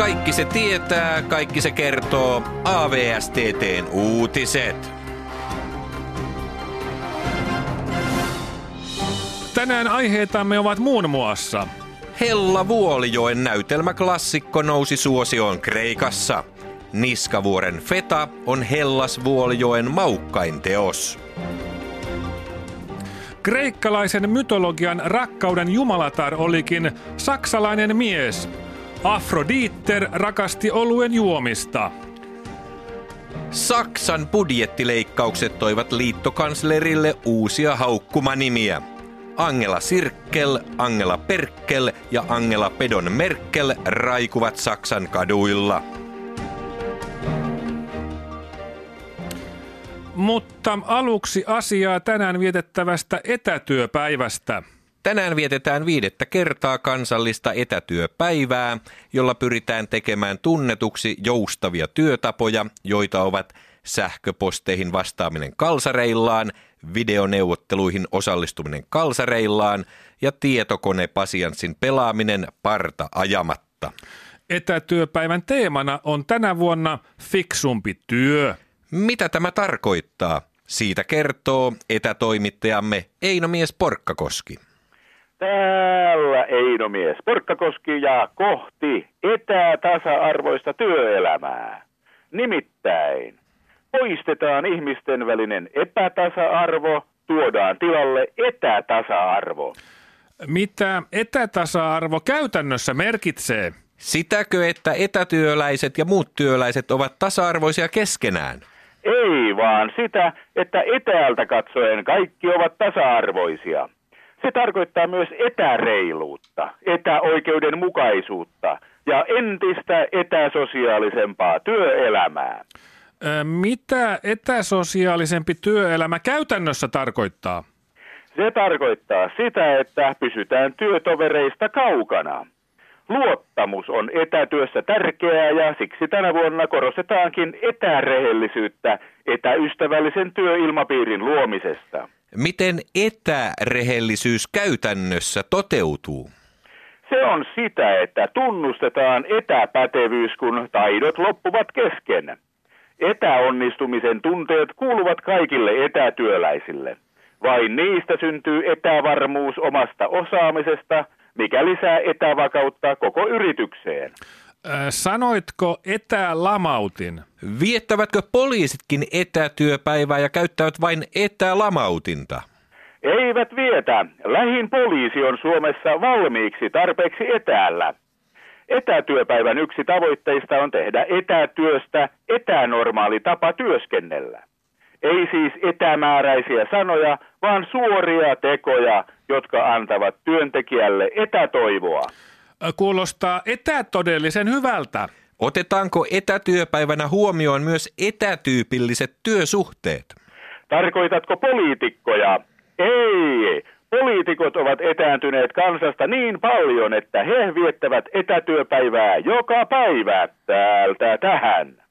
Kaikki se tietää, kaikki se kertoo. AVSTTn uutiset. Tänään aiheitamme ovat muun muassa Hella Vuolijoen näytelmäklassikko nousi suosioon Kreikassa. Niskavuoren Feta on Hellas Vuolijoen maukkain teos. Kreikkalaisen mytologian rakkauden jumalatar olikin saksalainen mies. Afroditer rakasti oluen juomista. Saksan budjettileikkaukset toivat liittokanslerille uusia haukkumanimiä. Angela Sirkkel, Angela Perkkel ja Angela Pedon Merkel raikuvat Saksan kaduilla. Mutta aluksi asiaa tänään vietettävästä etätyöpäivästä. Tänään vietetään viidettä kertaa kansallista etätyöpäivää, jolla pyritään tekemään tunnetuksi joustavia työtapoja, joita ovat sähköposteihin vastaaminen kalsareillaan, videoneuvotteluihin osallistuminen kalsareillaan ja tietokonepasianssin pelaaminen parta ajamatta. Etätyöpäivän teemana on tänä vuonna fiksumpi työ. Mitä tämä tarkoittaa? Siitä kertoo etätoimittajamme Eino Mies Porkkakoski. Täällä Einomies Porkkakoski ja kohti etätasa-arvoista työelämää. Nimittäin poistetaan ihmisten välinen epätasa-arvo, tuodaan tilalle etätasa-arvo. Mitä etätasa-arvo käytännössä merkitsee? Sitäkö, että etätyöläiset ja muut työläiset ovat tasa-arvoisia keskenään? Ei vaan sitä, että etäältä katsoen kaikki ovat tasa-arvoisia. Se tarkoittaa myös etäreiluutta, etäoikeudenmukaisuutta ja entistä etäsosiaalisempaa työelämää. Mitä etäsosiaalisempi työelämä käytännössä tarkoittaa? Se tarkoittaa sitä, että pysytään työtovereista kaukana. Luottamus on etätyössä tärkeää ja siksi tänä vuonna korostetaankin etärehellisyyttä etäystävällisen työilmapiirin luomisesta. Miten etärehellisyys käytännössä toteutuu? Se on sitä, että tunnustetaan etäpätevyys, kun taidot loppuvat kesken. Etäonnistumisen tunteet kuuluvat kaikille etätyöläisille. Vain niistä syntyy etävarmuus omasta osaamisesta, mikä lisää etävakautta koko yritykseen. Ö, Sanoitko etälamautin? Viettävätkö poliisitkin etätyöpäivää ja käyttävät vain etälamautinta? Eivät vietä. Lähin poliisi on Suomessa valmiiksi tarpeeksi etäällä. Etätyöpäivän yksi tavoitteista on tehdä etätyöstä etänormaali tapa työskennellä. Ei siis etämääräisiä sanoja, vaan suoria tekoja, jotka antavat työntekijälle etätoivoa. Kuulostaa etätodellisen hyvältä. Otetaanko etätyöpäivänä huomioon myös etätyypilliset työsuhteet? Tarkoitatko poliitikkoja? Ei. Poliitikot ovat etääntyneet kansasta niin paljon, että he viettävät etätyöpäivää joka päivä täältä tähän.